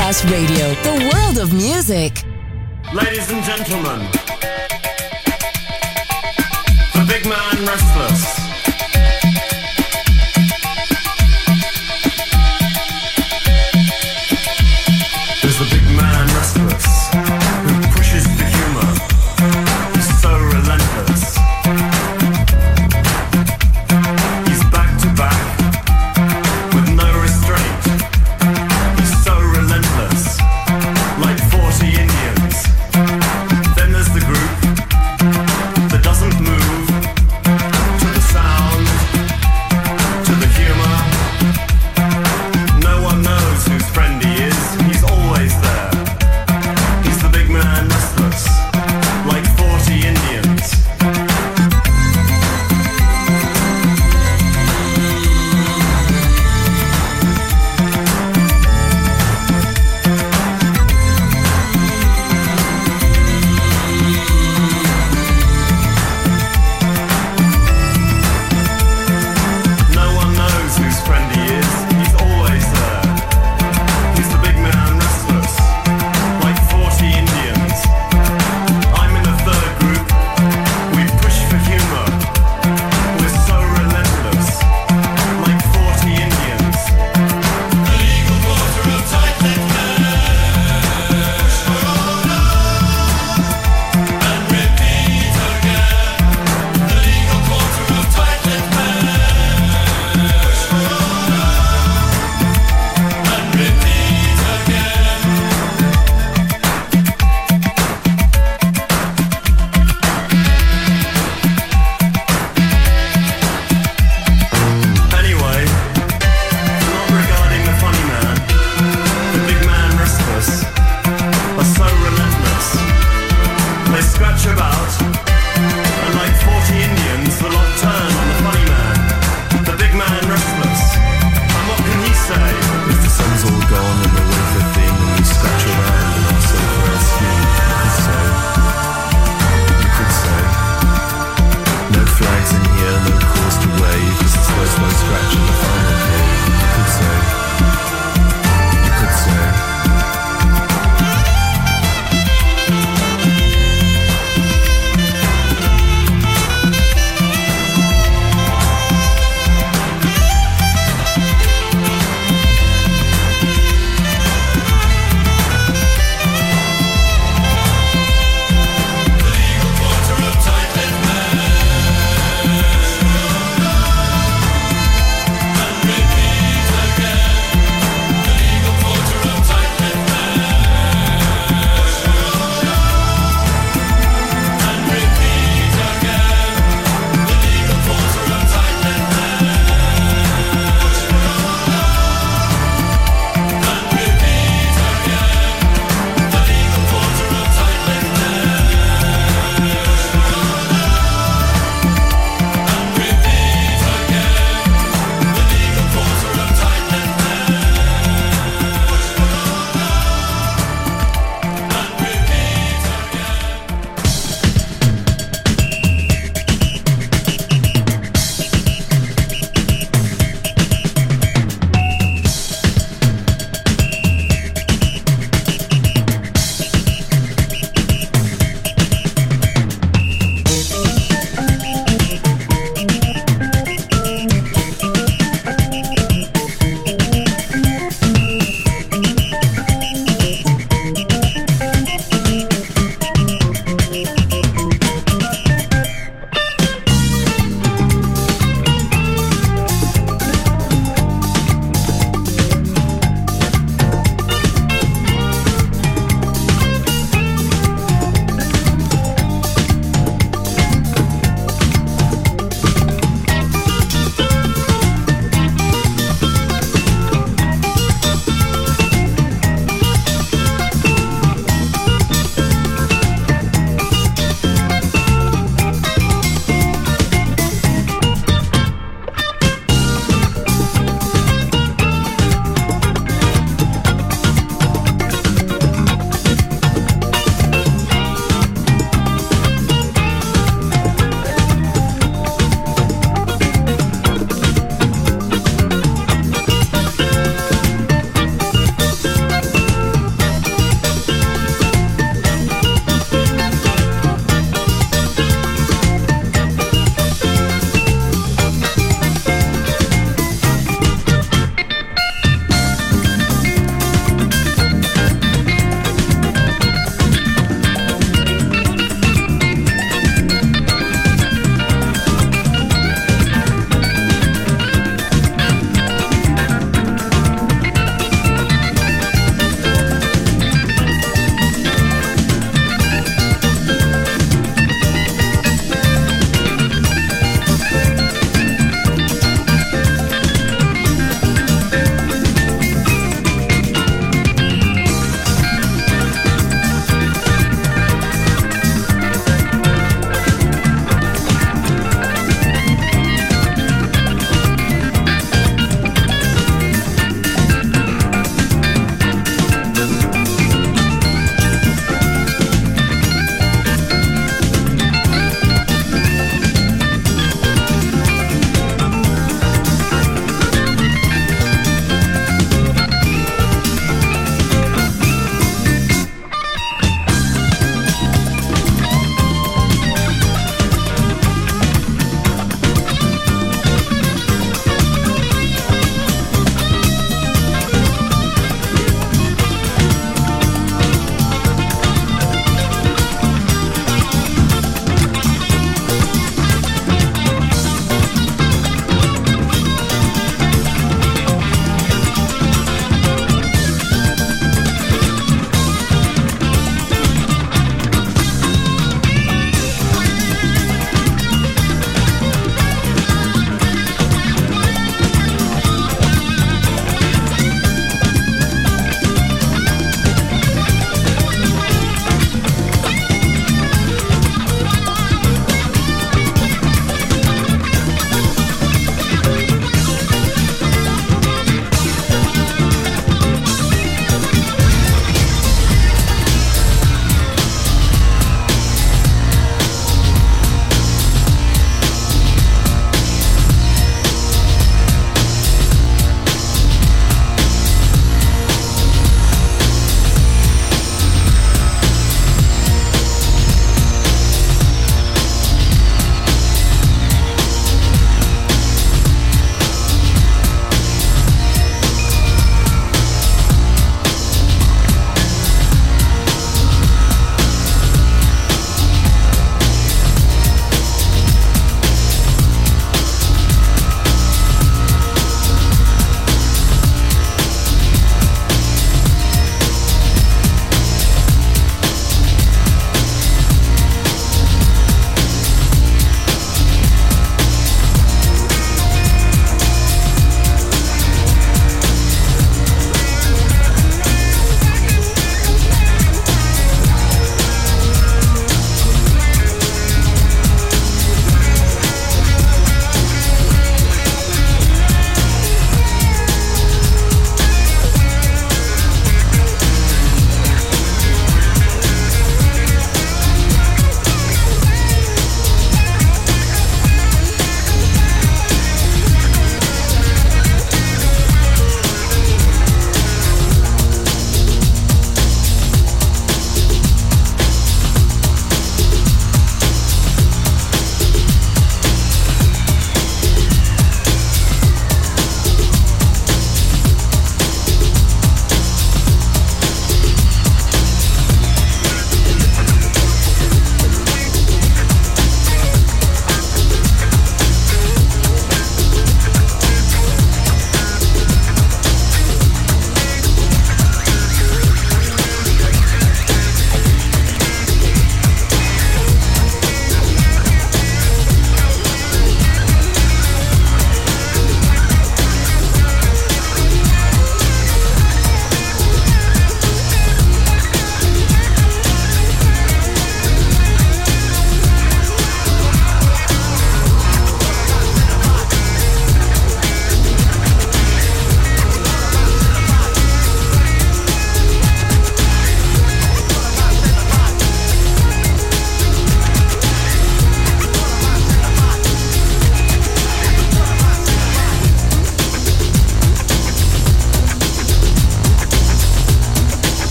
Masterclass Radio, the world of music. Ladies and gentlemen,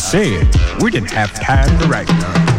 Said, we didn't have time to write none.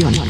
Producciones.